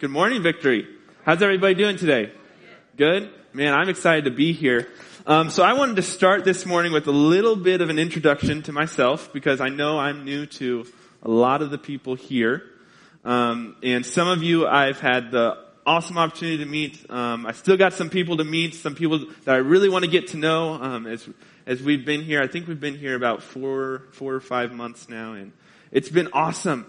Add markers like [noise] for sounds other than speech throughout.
Good morning, Victory. How's everybody doing today? Good? Man, I'm excited to be here. Um, so I wanted to start this morning with a little bit of an introduction to myself because I know I'm new to a lot of the people here. Um, and some of you I've had the awesome opportunity to meet. Um, I still got some people to meet, some people that I really want to get to know um, as as we've been here. I think we've been here about four four or five months now, and it's been awesome.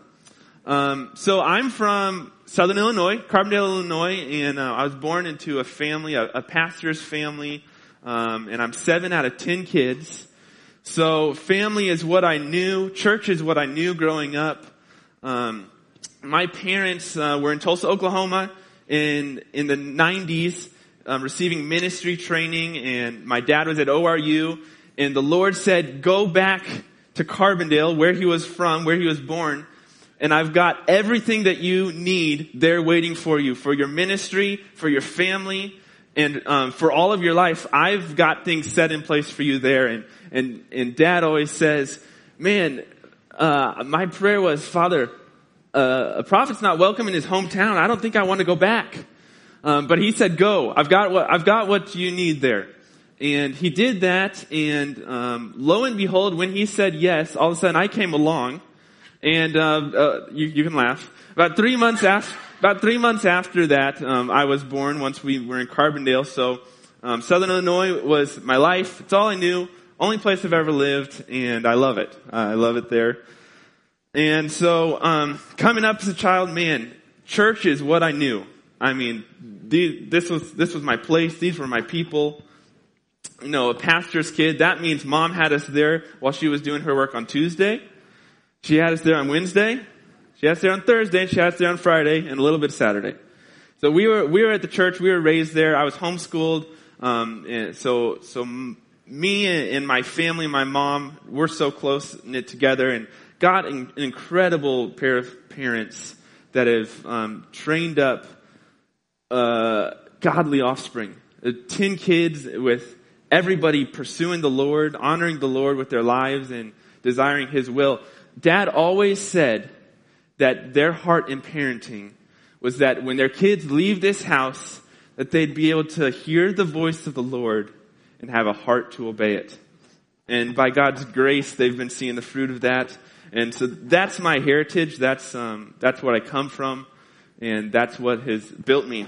Um, so I'm from Southern Illinois, Carbondale, Illinois, and uh, I was born into a family, a, a pastor's family, um, and I'm seven out of ten kids. So family is what I knew. Church is what I knew growing up. Um, my parents uh, were in Tulsa, Oklahoma, in in the '90s, um, receiving ministry training, and my dad was at ORU, and the Lord said, "Go back to Carbondale, where he was from, where he was born." And I've got everything that you need there waiting for you, for your ministry, for your family, and um, for all of your life. I've got things set in place for you there. And and and Dad always says, "Man, uh, my prayer was, Father, uh, a prophet's not welcome in his hometown. I don't think I want to go back." Um, but he said, "Go. I've got what I've got what you need there." And he did that, and um, lo and behold, when he said yes, all of a sudden I came along and uh, uh, you, you, can laugh. About three months after, about three months after that, um, I was born. Once we were in Carbondale, so um, Southern Illinois was my life. It's all I knew. Only place I've ever lived, and I love it. Uh, I love it there. And so, um, coming up as a child, man, church is what I knew. I mean, this was this was my place. These were my people. You know, a pastor's kid. That means mom had us there while she was doing her work on Tuesday. She had us there on Wednesday. She had us there on Thursday. She had us there on Friday and a little bit Saturday. So we were, we were at the church. We were raised there. I was homeschooled. Um, so, so me and my family, my mom, we're so close knit together and got an incredible pair of parents that have, um, trained up, uh, godly offspring. Uh, ten kids with everybody pursuing the Lord, honoring the Lord with their lives and desiring His will dad always said that their heart in parenting was that when their kids leave this house, that they'd be able to hear the voice of the Lord and have a heart to obey it. And by God's grace, they've been seeing the fruit of that. And so that's my heritage. That's, um, that's what I come from. And that's what has built me.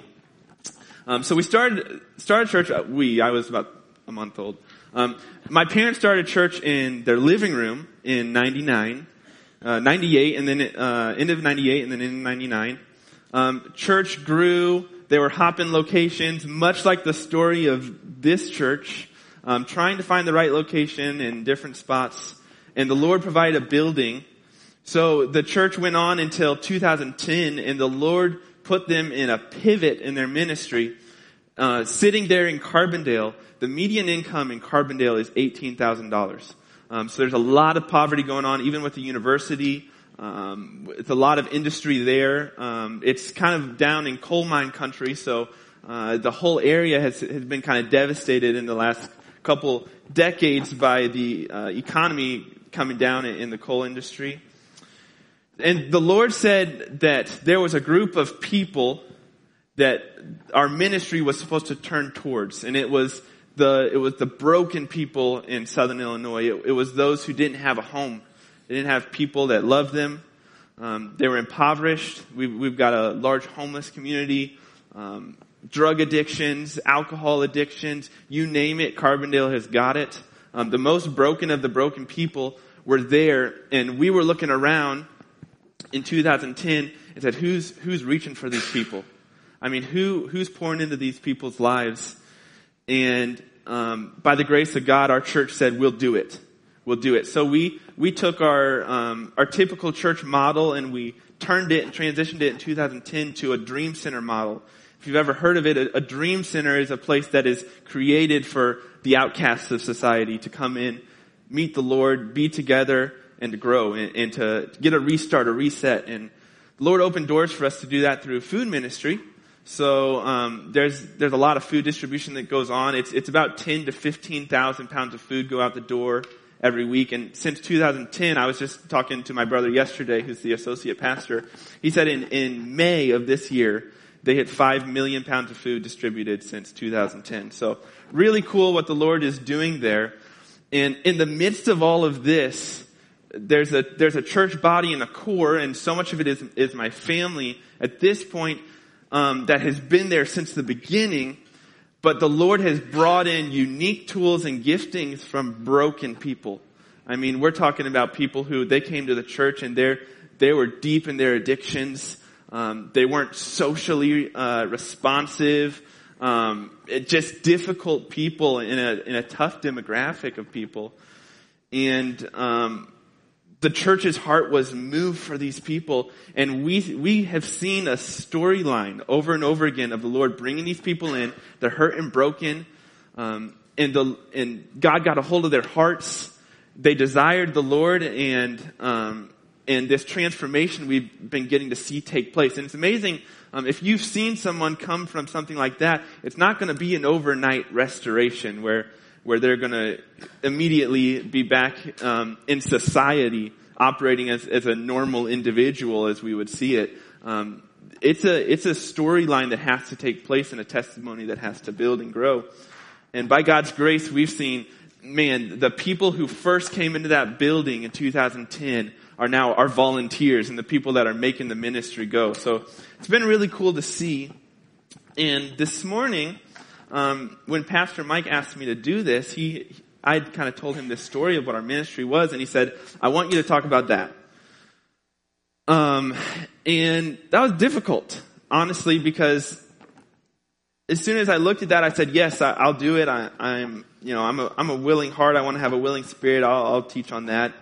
Um, so we started, started church, uh, we, I was about a month old. Um, my parents started church in their living room in 99 uh, 98 and then uh, end of 98 and then in 99. Um, church grew. They were hopping locations, much like the story of this church, um, trying to find the right location in different spots. And the Lord provided a building. So the church went on until 2010, and the Lord put them in a pivot in their ministry. Uh, sitting there in Carbondale, the median income in Carbondale is eighteen thousand dollars. Um, so there's a lot of poverty going on, even with the university. Um, it's a lot of industry there. Um, it's kind of down in coal mine country, so uh, the whole area has has been kind of devastated in the last couple decades by the uh, economy coming down in the coal industry. And the Lord said that there was a group of people that our ministry was supposed to turn towards, and it was the, it was the broken people in southern Illinois. It, it, was those who didn't have a home. They didn't have people that loved them. Um, they were impoverished. We've, we've, got a large homeless community. Um, drug addictions, alcohol addictions, you name it, Carbondale has got it. Um, the most broken of the broken people were there, and we were looking around in 2010 and said, "Who's who's reaching for these people? I mean, who who's pouring into these people's lives?" And um, by the grace of God, our church said, "We'll do it. We'll do it." So we we took our um, our typical church model and we turned it and transitioned it in 2010 to a Dream Center model. If you've ever heard of it, a, a Dream Center is a place that is created for the outcasts of society to come in, meet the Lord, be together, and to grow and, and to get a restart, a reset. And the Lord opened doors for us to do that through food ministry. So um, there's there's a lot of food distribution that goes on. It's it's about ten to fifteen thousand pounds of food go out the door every week. And since 2010, I was just talking to my brother yesterday, who's the associate pastor. He said in, in May of this year, they hit 5 million pounds of food distributed since 2010. So really cool what the Lord is doing there. And in the midst of all of this, there's a, there's a church body and a core, and so much of it is, is my family at this point, um, that has been there since the beginning. But the Lord has brought in unique tools and giftings from broken people. I mean, we're talking about people who, they came to the church and they're, they were deep in their addictions. Um, they weren't socially uh, responsive. Um, it, just difficult people in a in a tough demographic of people, and um, the church's heart was moved for these people, and we we have seen a storyline over and over again of the Lord bringing these people in. They're hurt and broken, um, and the and God got a hold of their hearts. They desired the Lord, and um, and this transformation we've been getting to see take place. And it's amazing um, if you've seen someone come from something like that. It's not going to be an overnight restoration where where they're going to immediately be back um, in society, operating as as a normal individual as we would see it. Um, it's a it's a storyline that has to take place and a testimony that has to build and grow. And by God's grace, we've seen, man, the people who first came into that building in 2010 are now our volunteers and the people that are making the ministry go. So it's been really cool to see. And this morning, um, when Pastor Mike asked me to do this, he, I kind of told him this story of what our ministry was, and he said, "I want you to talk about that." Um, and that was difficult, honestly, because as soon as I looked at that, I said, "Yes, I, will do it. I, am you know, I'm a, I'm a willing heart. I want to have a willing spirit. I'll, I'll teach on that."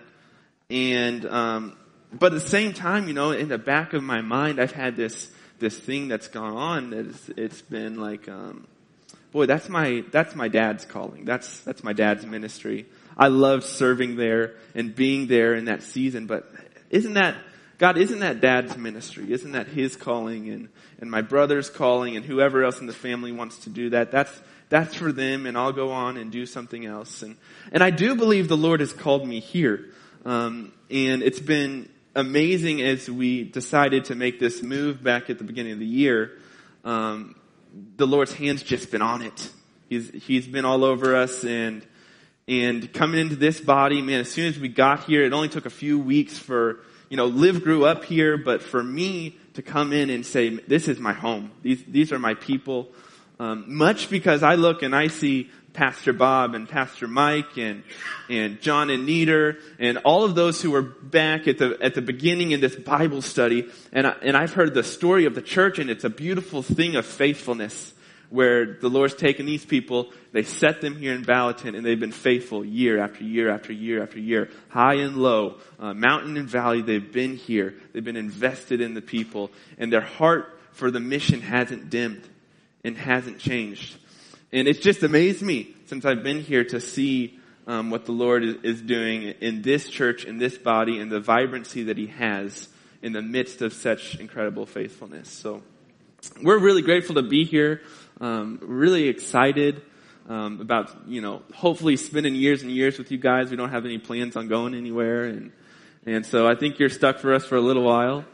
And, um, but at the same time, you know, in the back of my mind, I've had this, this thing that's gone on that it's, it's been like, um, boy, that's my, that's my dad's calling. That's, that's my dad's ministry. I love serving there and being there in that season, but isn't that, God, isn't that dad's ministry? Isn't that his calling and, and my brother's calling and whoever else in the family wants to do that? That's, that's for them and I'll go on and do something else. And, and I do believe the Lord has called me here. Um, and it's been amazing as we decided to make this move back at the beginning of the year. Um, the Lord's hand's just been on it. He's He's been all over us, and and coming into this body, man. As soon as we got here, it only took a few weeks for you know. Liv grew up here, but for me to come in and say, "This is my home. These these are my people." Um, much because I look and I see Pastor Bob and Pastor Mike and, and John and Nieder and all of those who were back at the, at the beginning in this Bible study. And, I, and I've heard the story of the church and it's a beautiful thing of faithfulness where the Lord's taken these people, they set them here in Gallatin and they've been faithful year after year after year after year, high and low, uh, mountain and valley, they've been here. They've been invested in the people and their heart for the mission hasn't dimmed and hasn't changed. And it's just amazed me since I've been here to see um, what the Lord is doing in this church, in this body, and the vibrancy that He has in the midst of such incredible faithfulness. So we're really grateful to be here. Um, really excited um, about you know hopefully spending years and years with you guys. We don't have any plans on going anywhere, and and so I think you're stuck for us for a little while.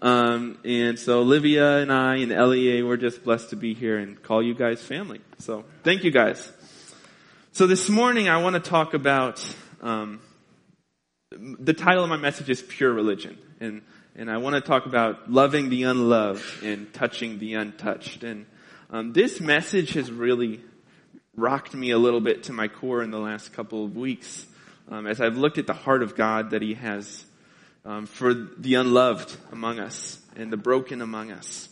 Um, and so Olivia and I and LEA, we're just blessed to be here and call you guys family. So thank you guys. So this morning I want to talk about, um, the title of my message is Pure Religion. And, and I want to talk about loving the unloved and touching the untouched. And um, this message has really rocked me a little bit to my core in the last couple of weeks um, as I've looked at the heart of God that He has um, for the unloved among us and the broken among us.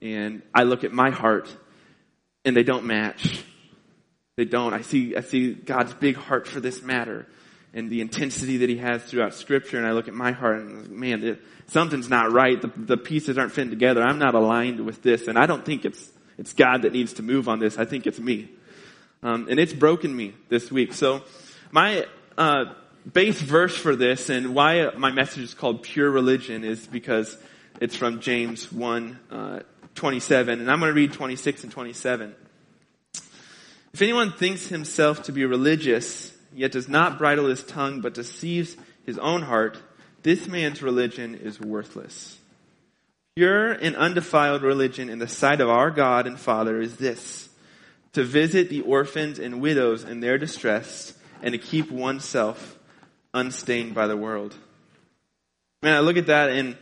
And I look at my heart and they don't match. They don't. I see, I see God's big heart for this matter and the intensity that he has throughout scripture. And I look at my heart and man, it, something's not right. The, the pieces aren't fitting together. I'm not aligned with this. And I don't think it's, it's God that needs to move on this. I think it's me. Um, and it's broken me this week. So my, uh, base verse for this and why my message is called Pure Religion is because it's from James 1, uh, 27. And I'm going to read 26 and 27. If anyone thinks himself to be religious yet does not bridle his tongue, but deceives his own heart, this man's religion is worthless. Pure and undefiled religion in the sight of our God and Father is this, to visit the orphans and widows in their distress and to keep oneself unstained by the world. Man, I look at that and,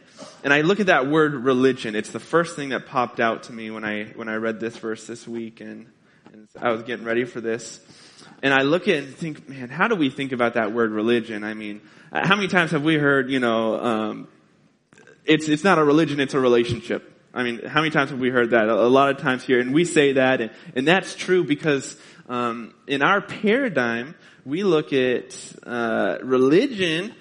and I look at that word religion. It's the first thing that popped out to me when I, when I read this verse this week and, and I was getting ready for this. And I look at it and think, man, how do we think about that word religion? I mean, how many times have we heard, you know, um, it's, it's not a religion, it's a relationship. I mean, how many times have we heard that? A, a lot of times here, and we say that, and, and that's true because um, in our paradigm, we look at uh, religion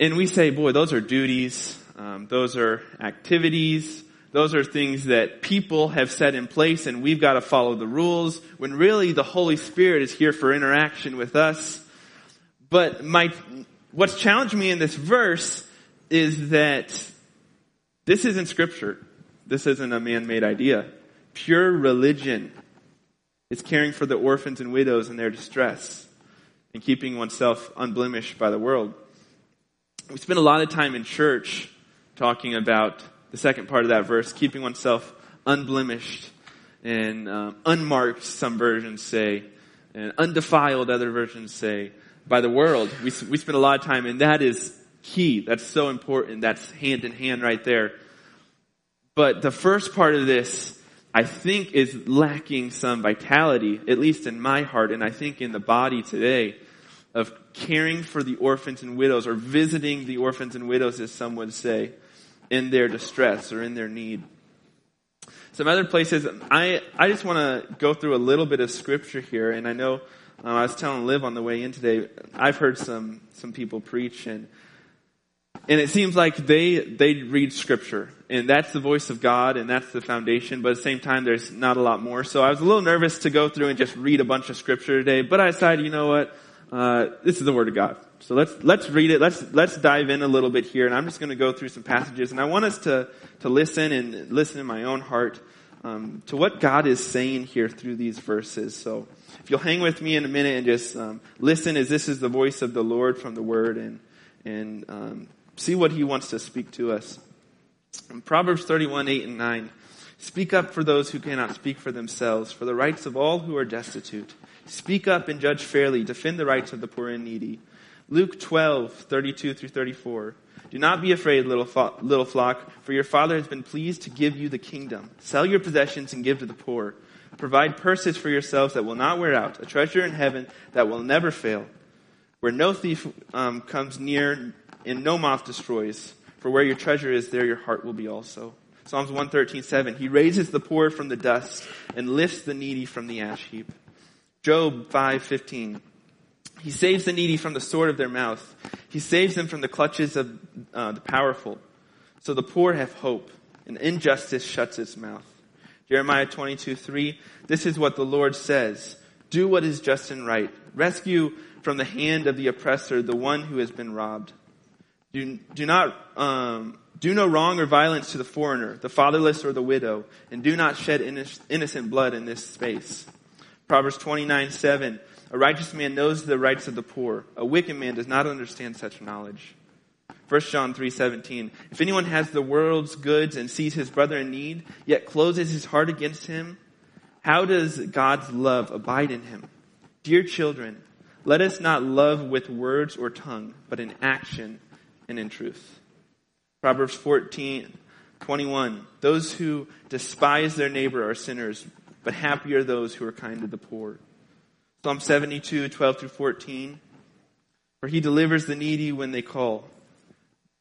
and we say, boy, those are duties, um, those are activities, those are things that people have set in place and we've got to follow the rules when really the Holy Spirit is here for interaction with us. But my, what's challenged me in this verse is that this isn't scripture. This isn't a man-made idea. Pure religion is caring for the orphans and widows in their distress and keeping oneself unblemished by the world. We spend a lot of time in church talking about the second part of that verse, keeping oneself unblemished and um, unmarked, some versions say, and undefiled, other versions say, by the world. We, we spend a lot of time, and that is key. That's so important. That's hand in hand right there. But the first part of this, I think, is lacking some vitality, at least in my heart, and I think in the body today, of caring for the orphans and widows, or visiting the orphans and widows, as some would say in their distress or in their need. Some other places, I, I just want to go through a little bit of scripture here, and I know uh, I was telling Liv on the way in today, I've heard some, some people preach, and, and it seems like they, they read scripture, and that's the voice of God, and that's the foundation, but at the same time, there's not a lot more. So I was a little nervous to go through and just read a bunch of scripture today, but I decided, you know what, uh, this is the Word of God. So let's, let's read it. Let's, let's dive in a little bit here. And I'm just going to go through some passages. And I want us to, to listen and listen in my own heart um, to what God is saying here through these verses. So if you'll hang with me in a minute and just um, listen as this is the voice of the Lord from the Word and, and um, see what He wants to speak to us. In Proverbs 31, 8 and 9. Speak up for those who cannot speak for themselves, for the rights of all who are destitute. Speak up and judge fairly. Defend the rights of the poor and needy. Luke 12, 32 through 34. Do not be afraid, little, fo- little flock, for your Father has been pleased to give you the kingdom. Sell your possessions and give to the poor. Provide purses for yourselves that will not wear out, a treasure in heaven that will never fail, where no thief um, comes near and no moth destroys. For where your treasure is, there your heart will be also. Psalms 113:7. He raises the poor from the dust and lifts the needy from the ash heap. Job 5:15. He saves the needy from the sword of their mouth. He saves them from the clutches of uh, the powerful. So the poor have hope, and injustice shuts its mouth. Jeremiah 22, 3. This is what the Lord says. Do what is just and right. Rescue from the hand of the oppressor the one who has been robbed. Do, do not, um, do no wrong or violence to the foreigner, the fatherless or the widow, and do not shed innocent blood in this space. Proverbs 29, 7. A righteous man knows the rights of the poor. A wicked man does not understand such knowledge. 1 John 3:17 If anyone has the world's goods and sees his brother in need, yet closes his heart against him, how does God's love abide in him? Dear children, let us not love with words or tongue, but in action and in truth. Proverbs 14:21 Those who despise their neighbor are sinners, but happy are those who are kind to the poor. Psalm 72, 12 through 14. For he delivers the needy when they call,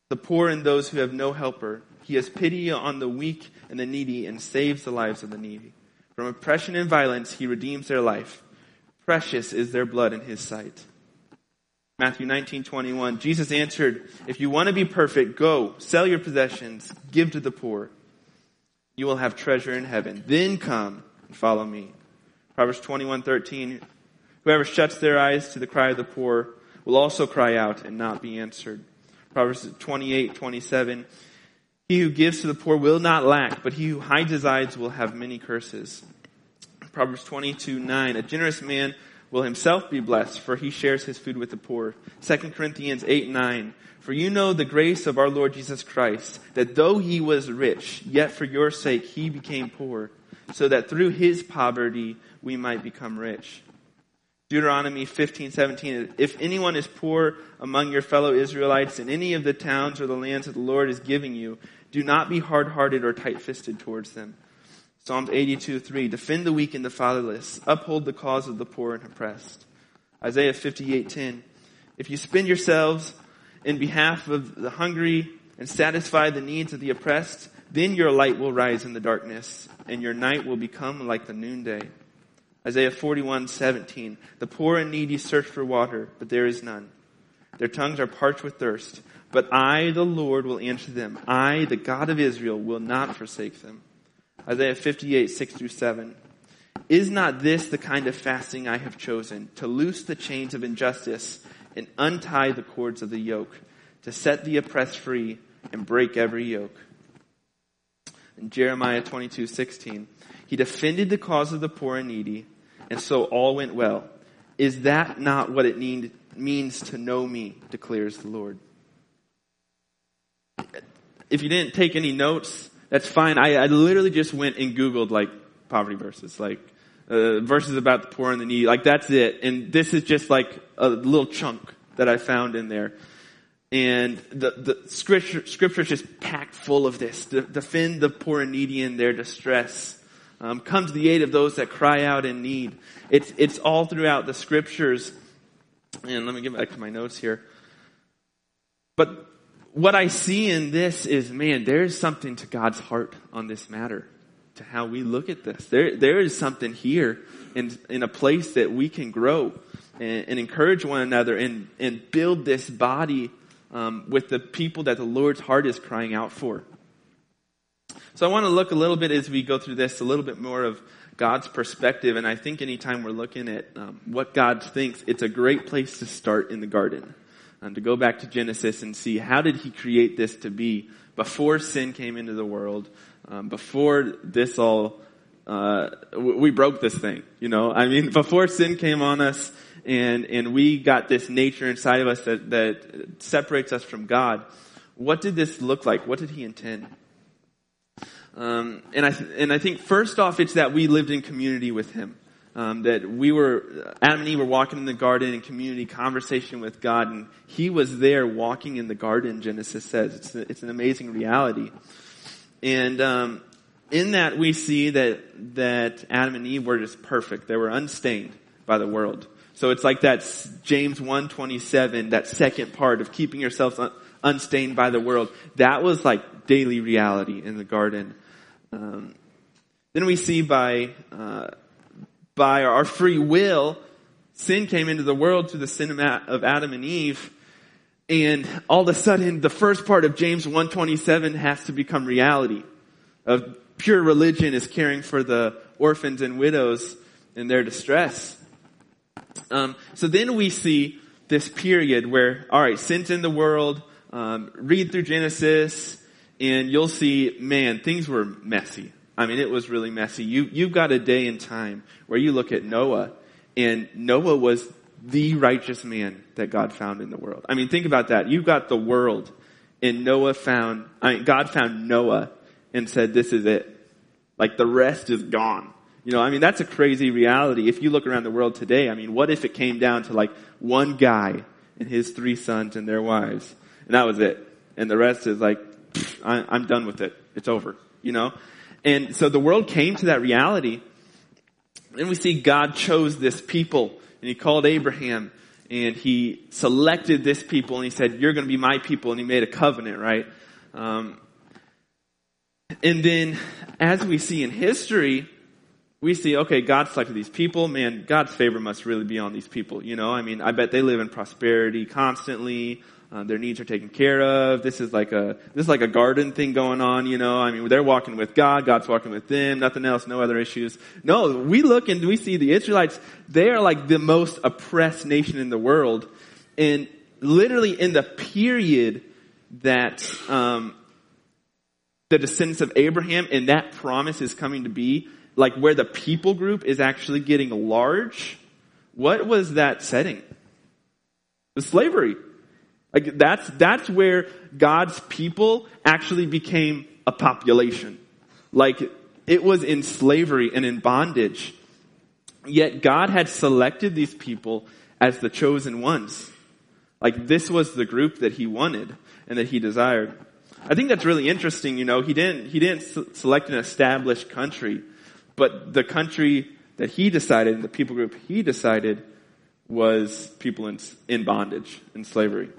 the poor and those who have no helper. He has pity on the weak and the needy and saves the lives of the needy. From oppression and violence, he redeems their life. Precious is their blood in his sight. Matthew 19, 21. Jesus answered, If you want to be perfect, go, sell your possessions, give to the poor. You will have treasure in heaven. Then come and follow me. Proverbs 21, 13. Whoever shuts their eyes to the cry of the poor will also cry out and not be answered. Proverbs 28, 27. He who gives to the poor will not lack, but he who hides his eyes will have many curses. Proverbs 22, 9. A generous man will himself be blessed, for he shares his food with the poor. 2 Corinthians 8, 9. For you know the grace of our Lord Jesus Christ, that though he was rich, yet for your sake he became poor, so that through his poverty we might become rich. Deuteronomy 15, 17. If anyone is poor among your fellow Israelites in any of the towns or the lands that the Lord is giving you, do not be hard-hearted or tight-fisted towards them. Psalms 82, 3. Defend the weak and the fatherless. Uphold the cause of the poor and oppressed. Isaiah 58, 10. If you spend yourselves in behalf of the hungry and satisfy the needs of the oppressed, then your light will rise in the darkness and your night will become like the noonday. Isaiah 41, 17. The poor and needy search for water, but there is none. Their tongues are parched with thirst. But I, the Lord, will answer them. I, the God of Israel, will not forsake them. Isaiah 58, 6 through 7. Is not this the kind of fasting I have chosen? To loose the chains of injustice and untie the cords of the yoke, to set the oppressed free and break every yoke. In Jeremiah 22, 16, he defended the cause of the poor and needy, and so all went well. Is that not what it need, means to know me, declares the Lord? If you didn't take any notes, that's fine. I, I literally just went and Googled like poverty verses, like uh, verses about the poor and the needy. Like that's it. And this is just like a little chunk that I found in there. And the, the scripture, scripture is just packed full of this. De- defend the poor and needy in their distress. Um, come to the aid of those that cry out in need. It's, it's all throughout the scriptures. And let me get back to my notes here. But what I see in this is, man, there is something to God's heart on this matter to how we look at this. There, there is something here in, in a place that we can grow and, and encourage one another and, and build this body um, with the people that the Lord's heart is crying out for. So I want to look a little bit as we go through this, a little bit more of God's perspective. And I think anytime we're looking at um, what God thinks, it's a great place to start in the garden. Um, to go back to Genesis and see how did he create this to be before sin came into the world, um, before this all, uh, we broke this thing, you know. I mean, [laughs] before sin came on us, and and we got this nature inside of us that that separates us from God. What did this look like? What did He intend? Um, and I th- and I think first off, it's that we lived in community with Him. Um, that we were Adam and Eve were walking in the garden in community conversation with God, and He was there walking in the garden. Genesis says it's a, it's an amazing reality. And um, in that, we see that that Adam and Eve were just perfect. They were unstained by the world. So it's like that James 127, that second part of keeping yourselves un- unstained by the world. That was like daily reality in the garden. Um, then we see by uh, by our free will, sin came into the world through the sin of Adam and Eve. And all of a sudden, the first part of James 127 has to become reality. Of pure religion is caring for the orphans and widows in their distress. Um, so then we see this period where, all right, sin's in the world. Um, read through Genesis, and you'll see, man, things were messy. I mean, it was really messy. You you've got a day in time where you look at Noah, and Noah was the righteous man that God found in the world. I mean, think about that. You've got the world, and Noah found, I mean, God found Noah and said, this is it. Like the rest is gone. You know, I mean, that's a crazy reality. If you look around the world today, I mean, what if it came down to like one guy and his three sons and their wives, and that was it. And the rest is like, I, I'm done with it. It's over. You know? And so the world came to that reality. Then we see God chose this people and he called Abraham and he selected this people and he said, you're going to be my people. And he made a covenant, right? Um, and then as we see in history, we see, okay, God selected these people. Man, God's favor must really be on these people. You know, I mean, I bet they live in prosperity constantly. Uh, their needs are taken care of. This is like a this is like a garden thing going on. You know, I mean, they're walking with God. God's walking with them. Nothing else. No other issues. No, we look and we see the Israelites. They are like the most oppressed nation in the world, and literally in the period that um, the descendants of Abraham and that promise is coming to be, like where the people group is actually getting large what was that setting? The slavery. Like that's, that's where God's people actually became a population. Like it was in slavery and in bondage. Yet God had selected these people as the chosen ones. Like this was the group that he wanted and that he desired. I think that's really interesting, you know, he didn't, he didn't select an established country, but the country that he decided, the people group he decided was people in, in bondage, in slavery.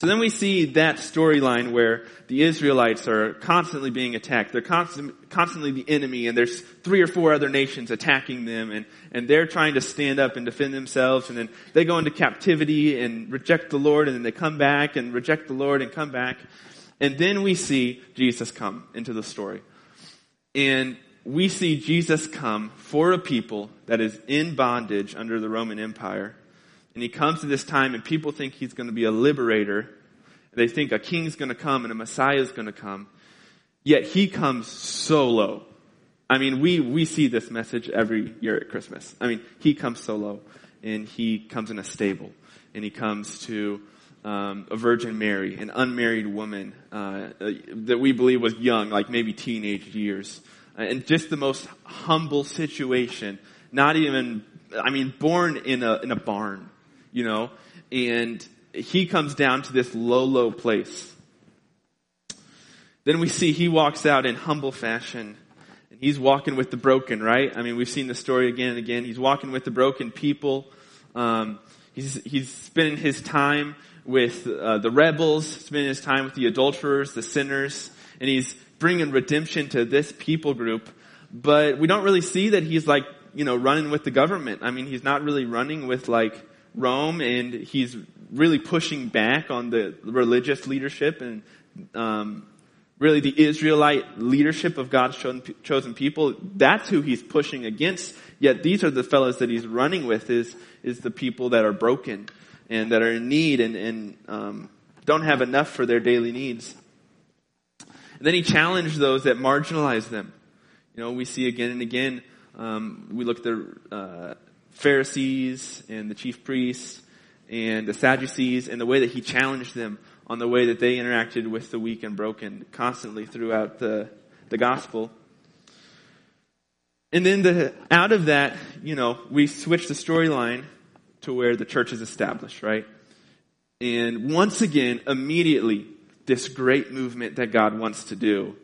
So then we see that storyline where the Israelites are constantly being attacked. They're constant, constantly the enemy and there's three or four other nations attacking them and, and they're trying to stand up and defend themselves and then they go into captivity and reject the Lord and then they come back and reject the Lord and come back. And then we see Jesus come into the story. And we see Jesus come for a people that is in bondage under the Roman Empire and he comes to this time and people think he's going to be a liberator. They think a king's going to come and a Messiah is going to come. Yet he comes so low. I mean, we, we see this message every year at Christmas. I mean, he comes so low and he comes in a stable and he comes to um, a Virgin Mary, an unmarried woman uh, that we believe was young, like maybe teenage years, and just the most humble situation. Not even, I mean, born in a in a barn you know, and he comes down to this low, low place. Then we see he walks out in humble fashion. And he's walking with the broken, right? I mean, we've seen the story again and again. He's walking with the broken people. Um, he's, he's spending his time with uh, the rebels, spending his time with the adulterers, the sinners, and he's bringing redemption to this people group. But we don't really see that he's like, you know, running with the government. I mean, he's not really running with like Rome, and he's really pushing back on the religious leadership and um, really the Israelite leadership of God's chosen people. That's who he's pushing against. Yet these are the fellows that he's running with is is the people that are broken and that are in need and, and um, don't have enough for their daily needs. And then he challenged those that marginalize them. You know, we see again and again. Um, we look at the uh, Pharisees and the chief priests and the Sadducees and the way that he challenged them on the way that they interacted with the weak and broken constantly throughout the, the gospel. And then the, out of that, you know, we switch the storyline to where the church is established, right? And once again, immediately, this great movement that God wants to do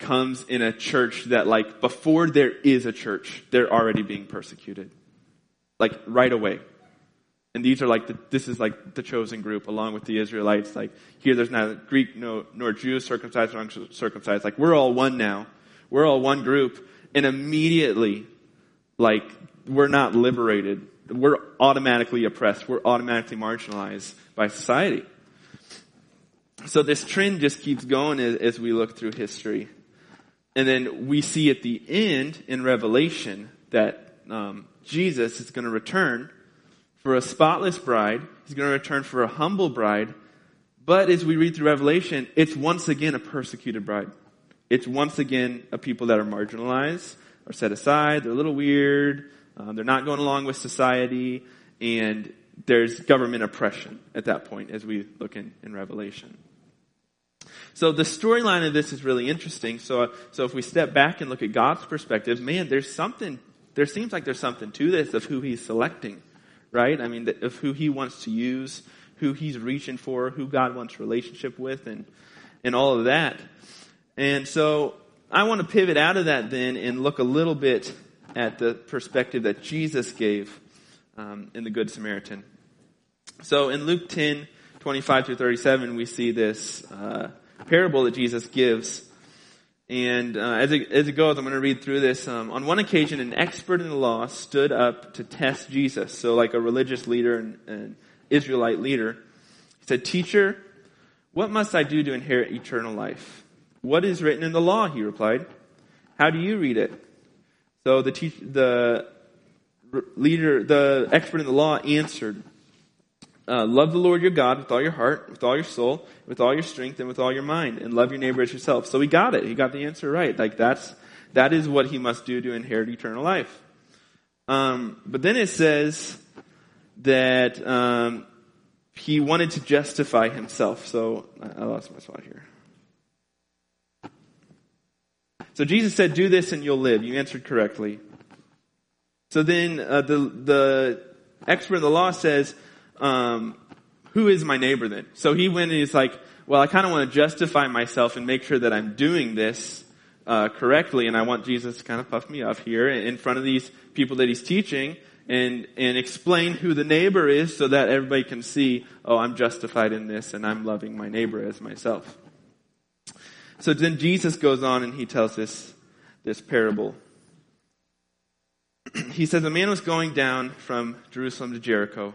comes in a church that like before there is a church, they're already being persecuted. Like right away. And these are like the, this is like the chosen group along with the Israelites. Like here there's neither Greek no, nor Jew circumcised nor uncircumcised. Like we're all one now. We're all one group. And immediately, like we're not liberated. We're automatically oppressed. We're automatically marginalized by society. So this trend just keeps going as, as we look through history. And then we see at the end in Revelation that um, Jesus is going to return for a spotless bride. He's going to return for a humble bride. But as we read through Revelation, it's once again a persecuted bride. It's once again a people that are marginalized, are set aside, they're a little weird, um, they're not going along with society, and there's government oppression at that point as we look in, in Revelation. So the storyline of this is really interesting. So, so if we step back and look at God's perspective, man, there's something, there seems like there's something to this of who he's selecting, right? I mean, of who he wants to use, who he's reaching for, who God wants relationship with, and, and all of that. And so I want to pivot out of that then and look a little bit at the perspective that Jesus gave um, in the Good Samaritan. So in Luke 10, 25 through 37, we see this uh, parable that Jesus gives. And uh, as, it, as it goes, I'm going to read through this. Um, on one occasion, an expert in the law stood up to test Jesus. So, like a religious leader and an Israelite leader, he said, "Teacher, what must I do to inherit eternal life?" "What is written in the law?" He replied. "How do you read it?" So the te- the leader, the expert in the law, answered. Uh, love the Lord your God with all your heart, with all your soul, with all your strength, and with all your mind, and love your neighbor as yourself. So he got it. He got the answer right. Like that's that is what he must do to inherit eternal life. Um, but then it says that um, he wanted to justify himself. So I lost my spot here. So Jesus said, "Do this and you'll live." You answered correctly. So then uh, the the expert in the law says, um, "Who is my neighbor then?" So he went and he's like, "Well, I kind of want to justify myself and make sure that I'm doing this uh, correctly, and I want Jesus to kind of puff me up here in front of these people that he's teaching." And, and explain who the neighbor is so that everybody can see, oh, I'm justified in this and I'm loving my neighbor as myself. So then Jesus goes on and he tells this, this parable. [clears throat] he says, A man was going down from Jerusalem to Jericho,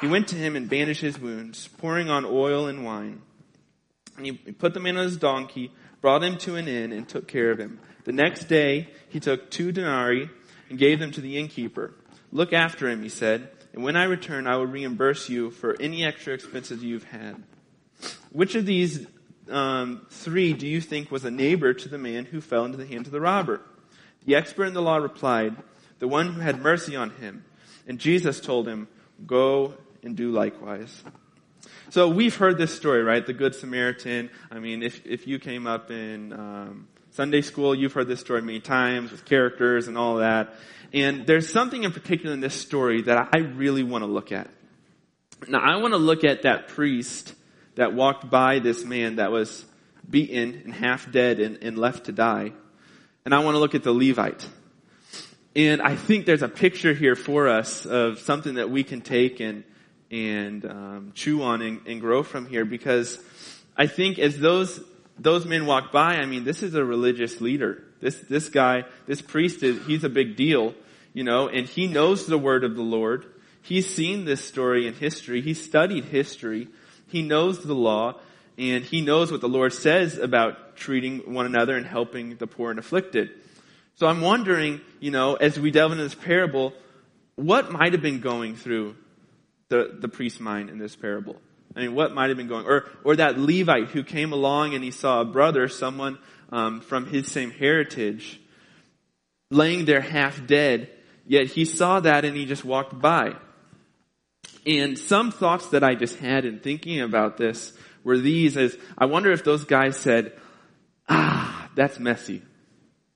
He went to him and bandaged his wounds, pouring on oil and wine. And he put the man on his donkey, brought him to an inn, and took care of him. The next day, he took two denarii and gave them to the innkeeper. Look after him, he said, and when I return, I will reimburse you for any extra expenses you've had. Which of these um, three do you think was a neighbor to the man who fell into the hands of the robber? The expert in the law replied, The one who had mercy on him. And Jesus told him, Go and do likewise. So we've heard this story, right? The Good Samaritan. I mean, if, if you came up in um, Sunday school, you've heard this story many times with characters and all that. And there's something in particular in this story that I really want to look at. Now, I want to look at that priest that walked by this man that was beaten and half dead and, and left to die. And I want to look at the Levite. And I think there's a picture here for us of something that we can take and, and um, chew on and, and grow from here because I think as those those men walk by, I mean, this is a religious leader. This this guy, this priest is he's a big deal, you know, and he knows the word of the Lord. He's seen this story in history. He's studied history. He knows the law and he knows what the Lord says about treating one another and helping the poor and afflicted. So I'm wondering, you know, as we delve into this parable, what might have been going through the, the priest's mind in this parable? I mean, what might have been going, or, or that Levite who came along and he saw a brother, someone um, from his same heritage, laying there half dead, yet he saw that and he just walked by. And some thoughts that I just had in thinking about this were these as I wonder if those guys said, ah, that's messy.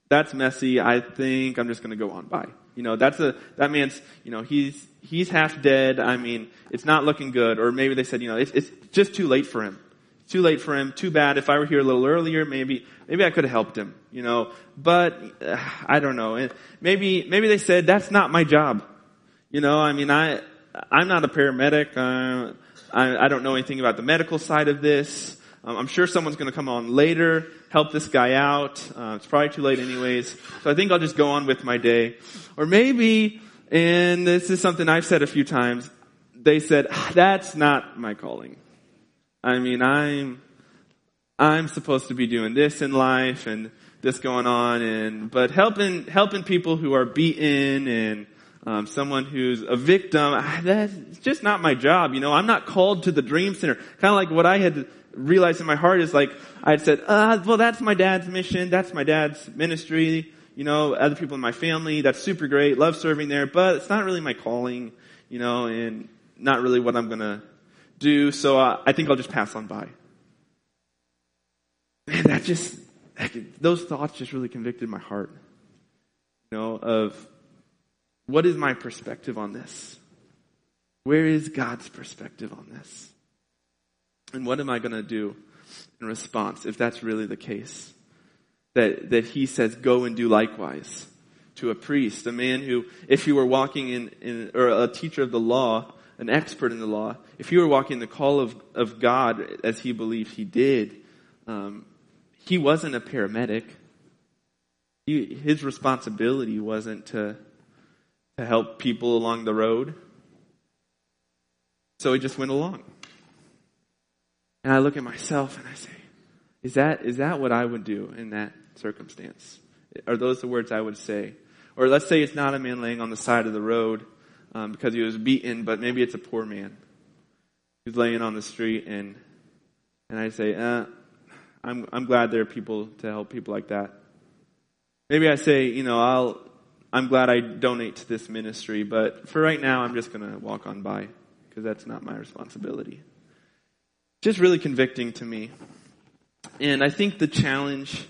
That's messy. I think I'm just going to go on by. You know, that's a, that means, you know, he's, he's half dead. I mean, it's not looking good. Or maybe they said, you know, it's, it's just too late for him. Too late for him. Too bad. If I were here a little earlier, maybe, maybe I could have helped him, you know, but uh, I don't know. Maybe, maybe they said, that's not my job. You know, I mean, I, I'm not a paramedic. Uh, I, I, don't know anything about the medical side of this. Um, I'm sure someone's going to come on later, help this guy out. Uh, it's probably too late anyways. So I think I'll just go on with my day. Or maybe, and this is something I've said a few times, they said, ah, that's not my calling. I mean, I'm, I'm supposed to be doing this in life and this going on and, but helping, helping people who are beaten and, um, someone who's a victim, ah, that's just not my job. You know, I'm not called to the Dream Center. Kind of like what I had realized in my heart is like, I had said, uh, well, that's my dad's mission. That's my dad's ministry. You know, other people in my family, that's super great. Love serving there, but it's not really my calling, you know, and not really what I'm going to do. So uh, I think I'll just pass on by. Man, that just, those thoughts just really convicted my heart, you know, of what is my perspective on this? Where is God's perspective on this? And what am I going to do in response if that's really the case? That, that he says, go and do likewise to a priest, a man who, if he were walking in, in or a teacher of the law, an expert in the law, if he were walking the call of, of God as he believed he did, um, he wasn't a paramedic. He, his responsibility wasn't to to help people along the road. So he just went along. And I look at myself and I say, is that, is that what I would do in that circumstance? Are those the words I would say? Or let's say it's not a man laying on the side of the road um, because he was beaten, but maybe it's a poor man who's laying on the street and and I say, uh, I'm I'm glad there are people to help people like that. Maybe I say, you know, I'll I'm glad I donate to this ministry, but for right now, I'm just going to walk on by because that's not my responsibility. Just really convicting to me. And I think the challenge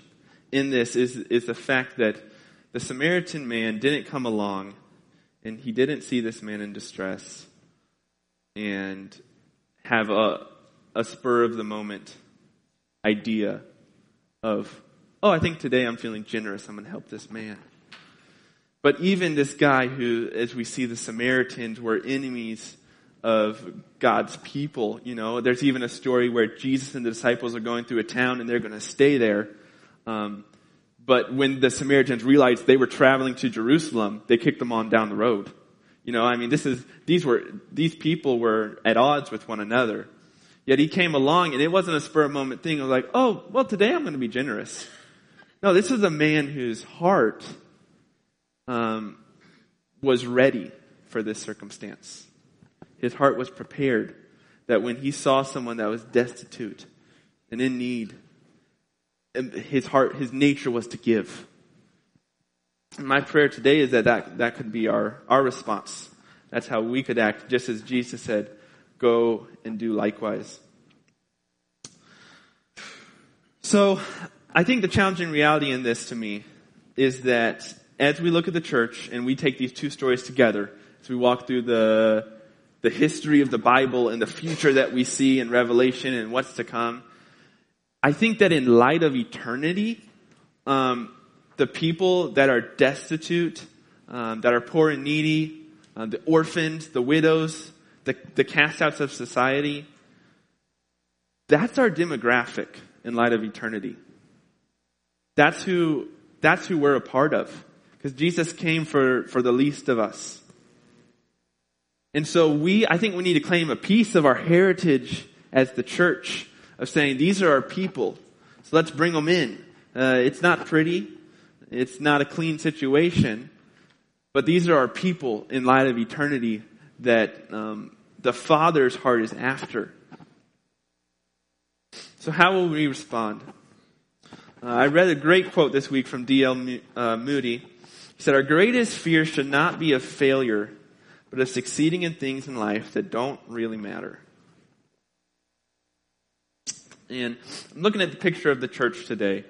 in this is, is the fact that the Samaritan man didn't come along and he didn't see this man in distress and have a, a spur of the moment idea of, oh, I think today I'm feeling generous. I'm going to help this man. But even this guy who, as we see the Samaritans were enemies of God's people, you know, there's even a story where Jesus and the disciples are going through a town and they're going to stay there. Um, but when the Samaritans realized they were traveling to Jerusalem, they kicked them on down the road. You know, I mean, this is, these were, these people were at odds with one another. Yet he came along and it wasn't a spur of moment thing. It was like, oh, well, today I'm going to be generous. No, this is a man whose heart um, was ready for this circumstance. His heart was prepared that when he saw someone that was destitute and in need, his heart, his nature was to give. And my prayer today is that, that that could be our, our response. That's how we could act, just as Jesus said, go and do likewise. So, I think the challenging reality in this to me is that as we look at the church and we take these two stories together, as we walk through the, the history of the Bible and the future that we see in Revelation and what's to come, I think that in light of eternity, um, the people that are destitute, um, that are poor and needy, uh, the orphans, the widows, the, the castouts of society, that's our demographic in light of eternity. That's who, that's who we're a part of. Because Jesus came for, for the least of us. And so we, I think we need to claim a piece of our heritage as the church of saying, these are our people. So let's bring them in. Uh, it's not pretty. It's not a clean situation. But these are our people in light of eternity that um, the Father's heart is after. So how will we respond? Uh, I read a great quote this week from D.L. Uh, Moody. He said, Our greatest fear should not be of failure, but of succeeding in things in life that don't really matter. And I'm looking at the picture of the church today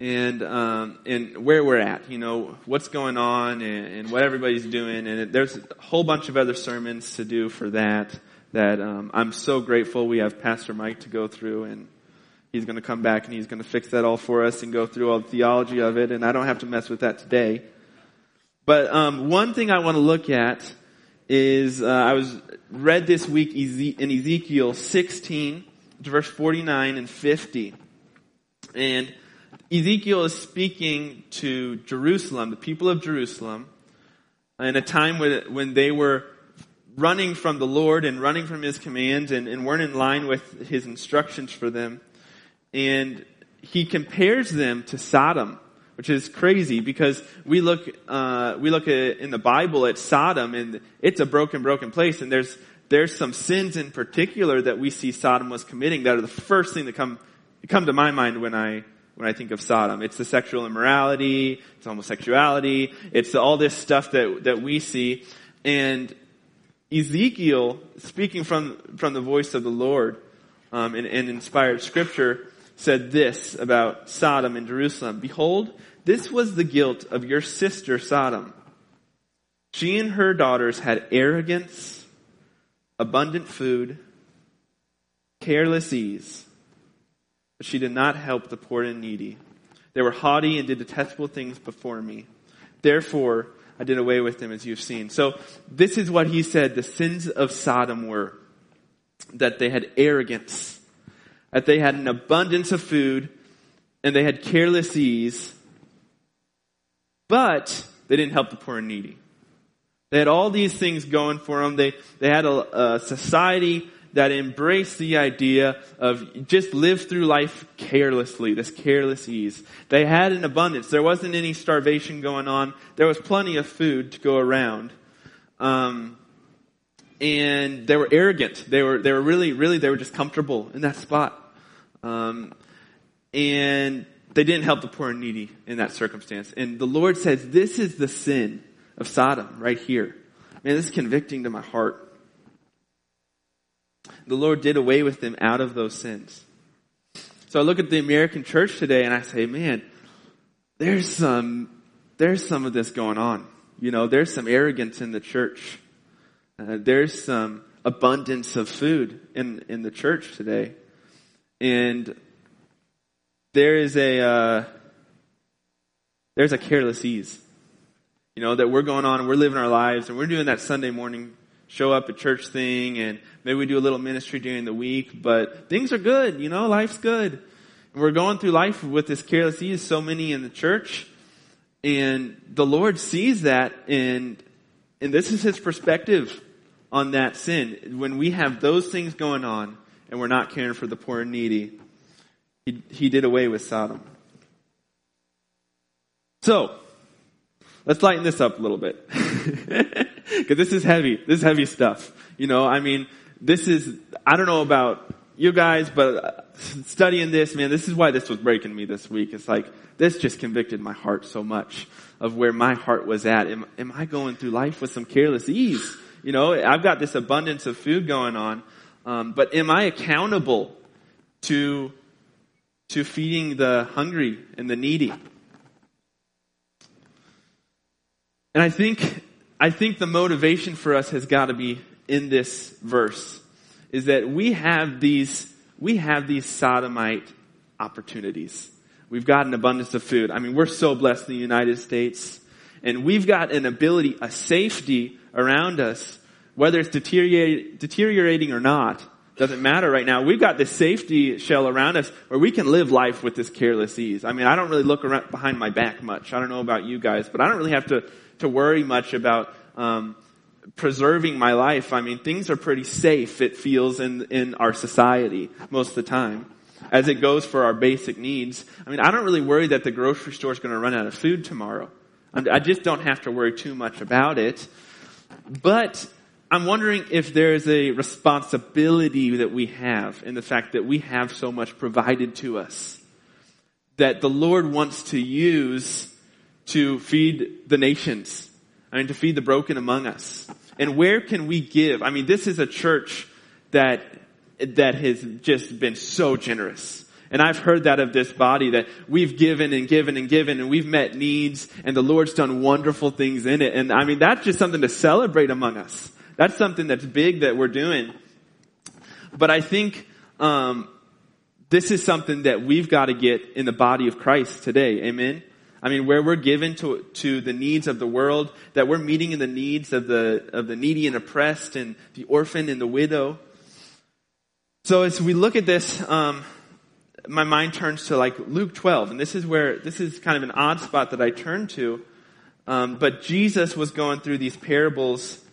and um, and where we're at, you know, what's going on and, and what everybody's doing. And there's a whole bunch of other sermons to do for that. That um, I'm so grateful we have Pastor Mike to go through, and he's going to come back and he's going to fix that all for us and go through all the theology of it. And I don't have to mess with that today. But um, one thing I want to look at is uh, I was read this week in Ezekiel 16, verse 49 and 50, and Ezekiel is speaking to Jerusalem, the people of Jerusalem, in a time when, when they were running from the Lord and running from His commands and, and weren't in line with His instructions for them. And he compares them to Sodom which is crazy because we look uh, we look at, in the Bible at Sodom and it's a broken, broken place, and there's there's some sins in particular that we see Sodom was committing that are the first thing that come come to my mind when I when I think of Sodom. It's the sexual immorality, it's homosexuality, it's all this stuff that that we see, and Ezekiel speaking from from the voice of the Lord um, in, in inspired Scripture said this about Sodom and Jerusalem. Behold, this was the guilt of your sister Sodom. She and her daughters had arrogance, abundant food, careless ease, but she did not help the poor and needy. They were haughty and did detestable things before me. Therefore, I did away with them as you've seen. So this is what he said the sins of Sodom were. That they had arrogance, that they had an abundance of food, and they had careless ease, but they didn't help the poor and needy. They had all these things going for them. They, they had a, a society that embraced the idea of just live through life carelessly, this careless ease. They had an abundance. There wasn't any starvation going on. There was plenty of food to go around. Um, and they were arrogant. They were, they were really, really, they were just comfortable in that spot. Um, and they didn't help the poor and needy in that circumstance. And the Lord says, this is the sin of Sodom right here. Man, this is convicting to my heart. The Lord did away with them out of those sins. So I look at the American church today and I say, man, there's some, there's some of this going on. You know, there's some arrogance in the church. Uh, there's some abundance of food in, in the church today. And there is a, uh, there's a careless ease. You know, that we're going on and we're living our lives and we're doing that Sunday morning show up at church thing and maybe we do a little ministry during the week, but things are good, you know, life's good. And we're going through life with this careless ease, so many in the church. And the Lord sees that and, and this is His perspective on that sin. When we have those things going on and we're not caring for the poor and needy, He, he did away with Sodom. So, let's lighten this up a little bit. [laughs] Cause this is heavy. This is heavy stuff. You know, I mean, this is, I don't know about you guys, but uh, studying this, man, this is why this was breaking me this week. It's like, this just convicted my heart so much of where my heart was at. Am, am I going through life with some careless ease? You know, I've got this abundance of food going on, um, but am I accountable to to feeding the hungry and the needy? And I think I think the motivation for us has got to be in this verse is that we have these we have these sodomite opportunities. We've got an abundance of food. I mean, we're so blessed in the United States. And we've got an ability, a safety around us, whether it's deteriorating or not, doesn't matter right now. We've got this safety shell around us where we can live life with this careless ease. I mean, I don't really look around behind my back much. I don't know about you guys, but I don't really have to, to worry much about, um, preserving my life. I mean, things are pretty safe, it feels, in, in our society most of the time. As it goes for our basic needs. I mean, I don't really worry that the grocery store is going to run out of food tomorrow. I just don't have to worry too much about it. But I'm wondering if there's a responsibility that we have in the fact that we have so much provided to us that the Lord wants to use to feed the nations. I mean, to feed the broken among us. And where can we give? I mean, this is a church that, that has just been so generous. And I've heard that of this body that we've given and given and given and we've met needs and the Lord's done wonderful things in it. And I mean, that's just something to celebrate among us. That's something that's big that we're doing. But I think, um, this is something that we've got to get in the body of Christ today. Amen. I mean, where we're given to, to the needs of the world, that we're meeting in the needs of the, of the needy and oppressed and the orphan and the widow. So as we look at this, um, my mind turns to like Luke 12, and this is where, this is kind of an odd spot that I turn to. Um, but Jesus was going through these parables,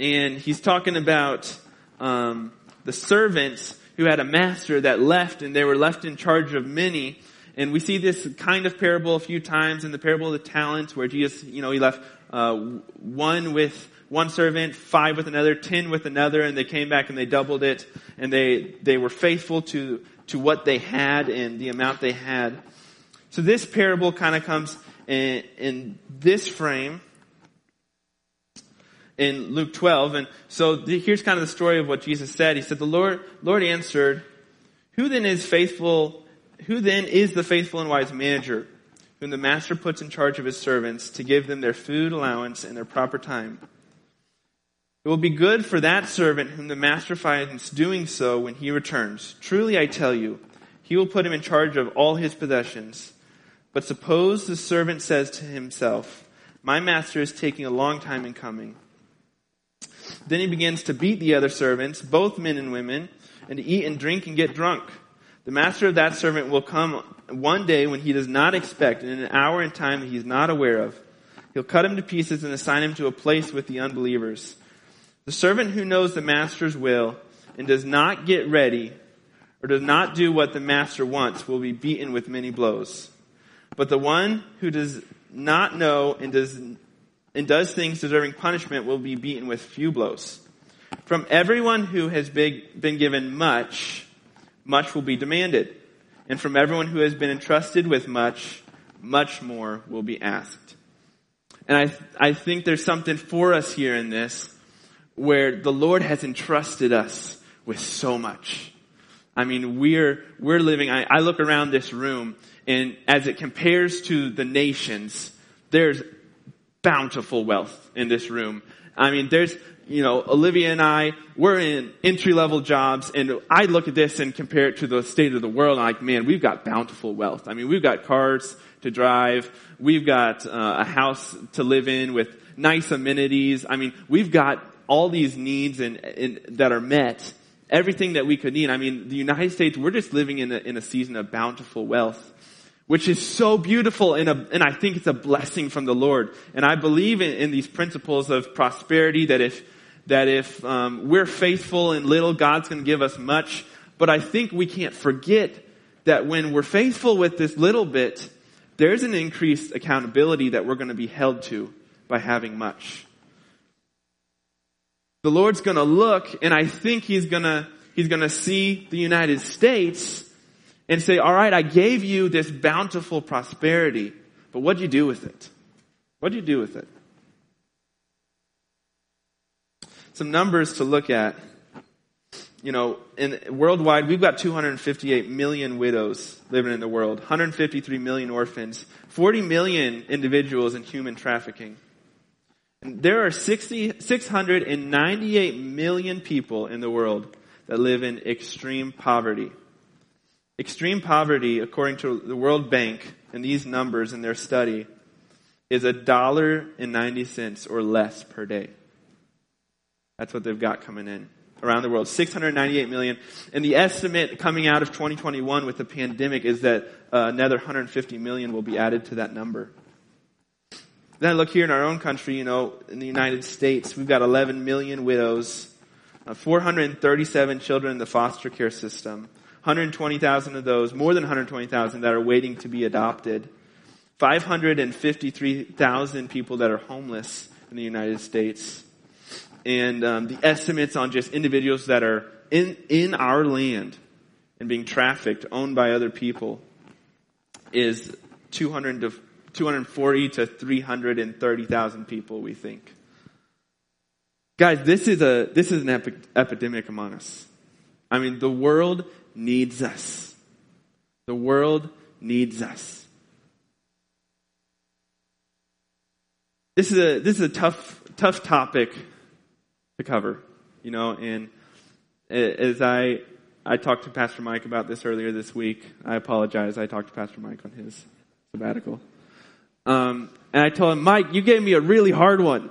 and he's talking about, um, the servants who had a master that left, and they were left in charge of many, and we see this kind of parable a few times in the parable of the talents where Jesus, you know, he left uh, one with one servant, five with another, ten with another, and they came back and they doubled it, and they, they were faithful to, to what they had and the amount they had. So this parable kind of comes in, in this frame in Luke 12. And so here's kind of the story of what Jesus said. He said, the Lord, Lord answered, who then is faithful who then is the faithful and wise manager whom the master puts in charge of his servants to give them their food allowance in their proper time? It will be good for that servant whom the master finds doing so when he returns. Truly I tell you, he will put him in charge of all his possessions. But suppose the servant says to himself, my master is taking a long time in coming. Then he begins to beat the other servants, both men and women, and to eat and drink and get drunk. The master of that servant will come one day when he does not expect, in an hour and time he is not aware of. He'll cut him to pieces and assign him to a place with the unbelievers. The servant who knows the master's will and does not get ready or does not do what the master wants will be beaten with many blows. But the one who does not know and does, and does things deserving punishment will be beaten with few blows. From everyone who has been given much, much will be demanded. And from everyone who has been entrusted with much, much more will be asked. And I, I think there's something for us here in this where the Lord has entrusted us with so much. I mean, we're, we're living, I, I look around this room and as it compares to the nations, there's bountiful wealth in this room. I mean, there's, you know, Olivia and I, we're in entry level jobs and I look at this and compare it to the state of the world I'm like, man, we've got bountiful wealth. I mean, we've got cars to drive. We've got uh, a house to live in with nice amenities. I mean, we've got all these needs and, and that are met. Everything that we could need. I mean, the United States, we're just living in a, in a season of bountiful wealth which is so beautiful and, a, and I think it's a blessing from the Lord. And I believe in, in these principles of prosperity that if that if um, we're faithful in little, God's going to give us much. But I think we can't forget that when we're faithful with this little bit, there's an increased accountability that we're going to be held to by having much. The Lord's going to look, and I think He's going to He's going to see the United States and say, all right, I gave you this bountiful prosperity, but what'd you do with it? What'd you do with it? Some numbers to look at. You know, in worldwide, we've got 258 million widows living in the world, 153 million orphans, 40 million individuals in human trafficking. And there are 60, 698 million people in the world that live in extreme poverty. Extreme poverty, according to the World Bank and these numbers in their study, is a dollar and ninety cents or less per day. That's what they've got coming in around the world. 698 million. And the estimate coming out of 2021 with the pandemic is that uh, another 150 million will be added to that number. Then look here in our own country, you know, in the United States, we've got 11 million widows, uh, 437 children in the foster care system, 120,000 of those, more than 120,000 that are waiting to be adopted. 553,000 people that are homeless in the United States. And um, the estimates on just individuals that are in, in our land and being trafficked, owned by other people, is 200 to 240 to 330,000 people, we think. Guys, this is a, this is an epi- epidemic among us. I mean, the world needs us. The world needs us. This is a, this is a tough, tough topic to cover, you know, and as I, I talked to Pastor Mike about this earlier this week. I apologize. I talked to Pastor Mike on his sabbatical. Um, and I told him, Mike, you gave me a really hard one.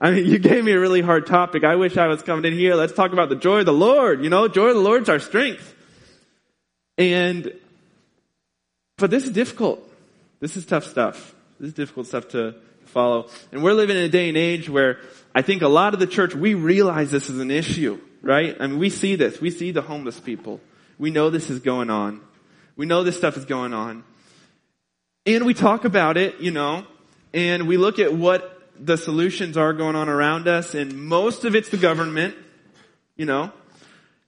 I mean, [laughs] you gave me a really hard topic. I wish I was coming in here. Let's talk about the joy of the Lord. You know, joy of the Lord's our strength. And, but this is difficult. This is tough stuff. This is difficult stuff to follow. And we're living in a day and age where I think a lot of the church, we realize this is an issue, right? I mean, we see this. We see the homeless people. We know this is going on. We know this stuff is going on. And we talk about it, you know, and we look at what the solutions are going on around us, and most of it's the government, you know.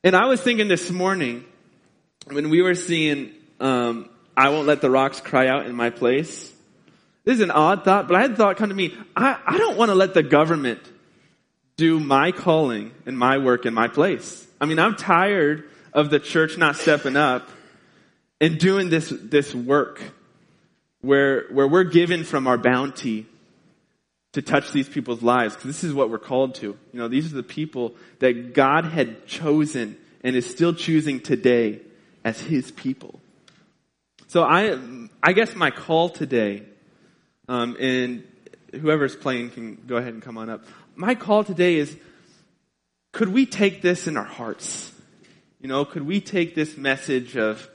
And I was thinking this morning, when we were seeing, um, I won't let the rocks cry out in my place. This is an odd thought, but I had thought come to me, I, I don't want to let the government do my calling and my work in my place. I mean, I'm tired of the church not stepping up and doing this, this work where, where we're given from our bounty to touch these people's lives. Because this is what we're called to. You know, these are the people that God had chosen and is still choosing today as his people. So I, I guess my call today, um, and whoever's playing can go ahead and come on up. My call today is, could we take this in our hearts? You know, could we take this message of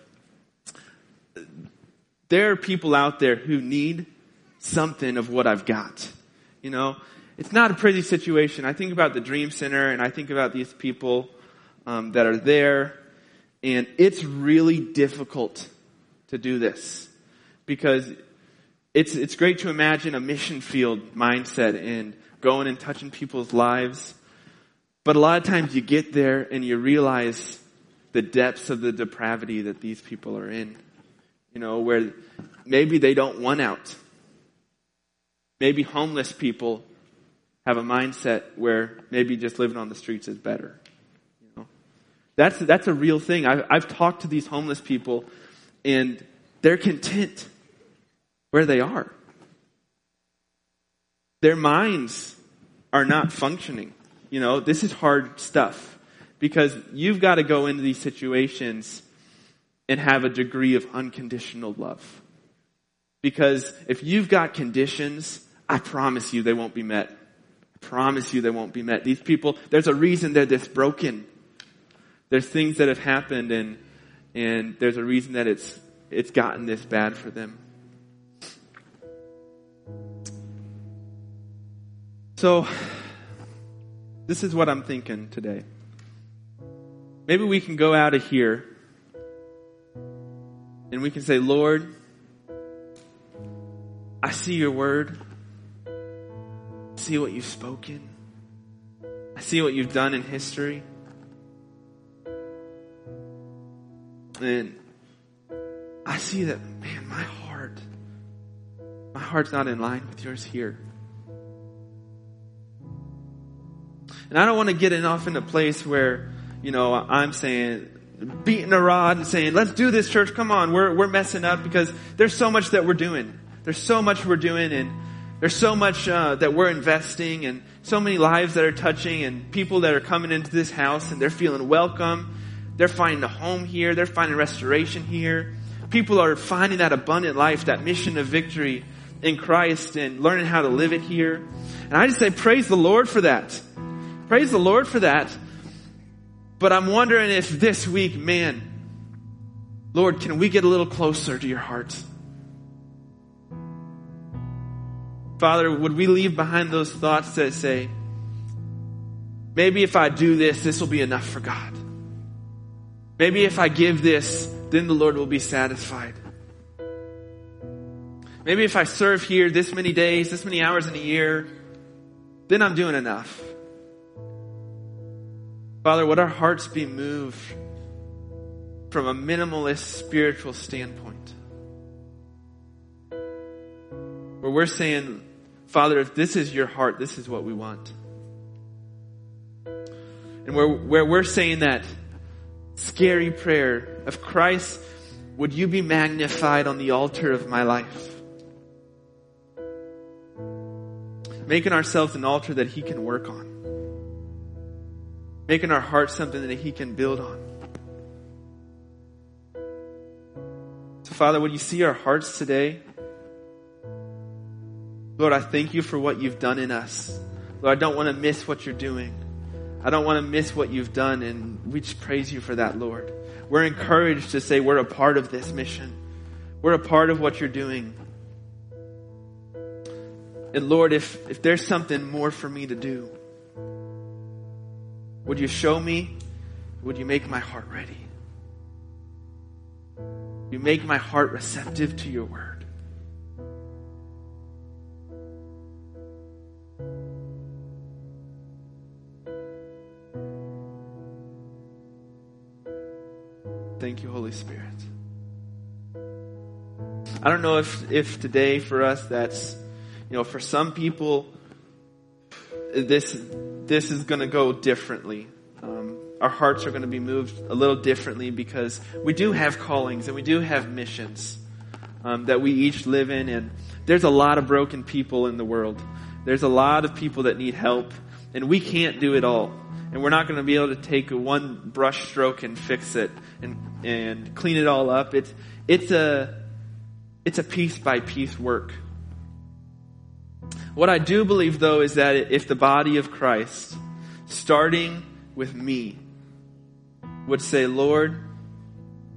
there are people out there who need something of what I've got. You know, it's not a pretty situation. I think about the Dream Center and I think about these people um, that are there, and it's really difficult to do this because it's it's great to imagine a mission field mindset and going and touching people's lives, but a lot of times you get there and you realize the depths of the depravity that these people are in. You know, where maybe they don't want out. Maybe homeless people have a mindset where maybe just living on the streets is better. That's that's a real thing. I've, I've talked to these homeless people, and they're content where they are. Their minds are not functioning. You know, this is hard stuff because you've got to go into these situations and have a degree of unconditional love. Because if you've got conditions, I promise you they won't be met. I promise you they won't be met. These people, there's a reason they're this broken. There's things that have happened and, and there's a reason that it's, it's gotten this bad for them. So, this is what I'm thinking today. Maybe we can go out of here and we can say, Lord, I see your word. I see what you've spoken. I see what you've done in history. And I see that, man, my heart, my heart's not in line with yours here. And I don't want to get enough in a place where, you know, I'm saying, beating a rod and saying, let's do this church, come on, we're, we're messing up because there's so much that we're doing. There's so much we're doing and there's so much uh, that we're investing and so many lives that are touching and people that are coming into this house and they're feeling welcome. They're finding a home here. They're finding restoration here. People are finding that abundant life, that mission of victory in Christ and learning how to live it here. And I just say praise the Lord for that. Praise the Lord for that. But I'm wondering if this week, man, Lord, can we get a little closer to your heart? Father, would we leave behind those thoughts that say, maybe if I do this, this will be enough for God. Maybe if I give this, then the Lord will be satisfied. Maybe if I serve here this many days, this many hours in a year, then I'm doing enough. Father, would our hearts be moved from a minimalist spiritual standpoint? Where we're saying, Father, if this is your heart, this is what we want. And where, where we're saying that scary prayer of Christ, would you be magnified on the altar of my life? Making ourselves an altar that He can work on making our hearts something that He can build on. So, Father, would you see our hearts today? Lord, I thank you for what you've done in us. Lord, I don't want to miss what you're doing. I don't want to miss what you've done, and we just praise you for that, Lord. We're encouraged to say we're a part of this mission. We're a part of what you're doing. And Lord, if, if there's something more for me to do, would you show me? Would you make my heart ready? You make my heart receptive to your word. Holy Spirit. I don't know if, if today for us that's, you know, for some people, this this is to go differently. Um, our hearts are to be moved a little differently because we do have callings and we do have missions um, that we each live in, and there's a lot of broken people in the world. There's a lot of people that need help, and we can't do it all. And we're not going to be able to take one brush stroke and fix it and and clean it all up. It's it's a it's a piece by piece work. What I do believe, though, is that if the body of Christ, starting with me, would say, Lord,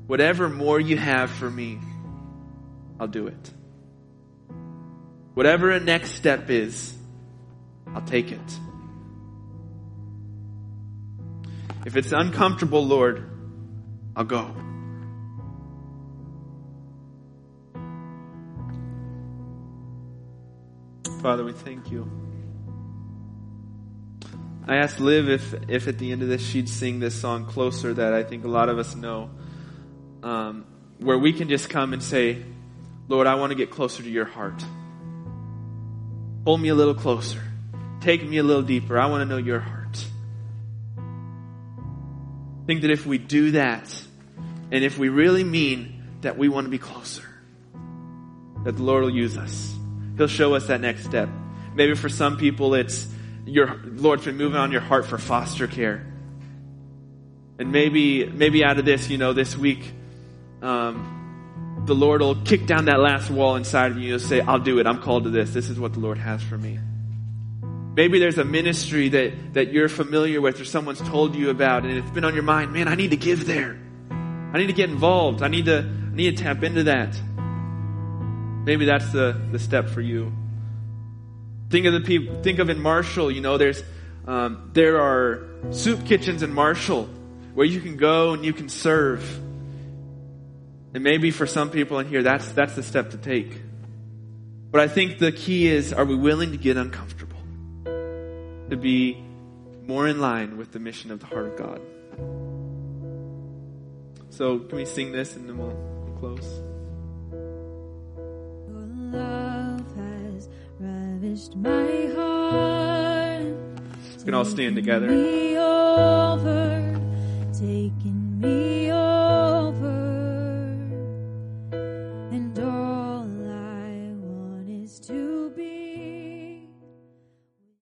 whatever more you have for me, I'll do it. Whatever a next step is, I'll take it. If it's uncomfortable, Lord, I'll go. Father, we thank you. I asked Liv if, if at the end of this she'd sing this song closer that I think a lot of us know, um, where we can just come and say, Lord, I want to get closer to your heart. Hold me a little closer. Take me a little deeper. I want to know your heart. Think that if we do that, and if we really mean that we want to be closer, that the Lord will use us. He'll show us that next step. Maybe for some people it's your Lord's been moving on your heart for foster care. And maybe, maybe out of this, you know, this week, um, the Lord will kick down that last wall inside of you and say, I'll do it. I'm called to this. This is what the Lord has for me. Maybe there's a ministry that, that you're familiar with or someone's told you about and it's been on your mind. Man, I need to give there. I need to get involved. I need to, I need to tap into that. Maybe that's the, the step for you. Think of the people, think of in Marshall, you know, there's, um, there are soup kitchens in Marshall where you can go and you can serve. And maybe for some people in here, that's, that's the step to take. But I think the key is, are we willing to get uncomfortable? to be more in line with the mission of the heart of God. So, can we sing this and then we'll, we'll close? Your love has ravished my heart. We can all stand together. Taking me over, taking me over.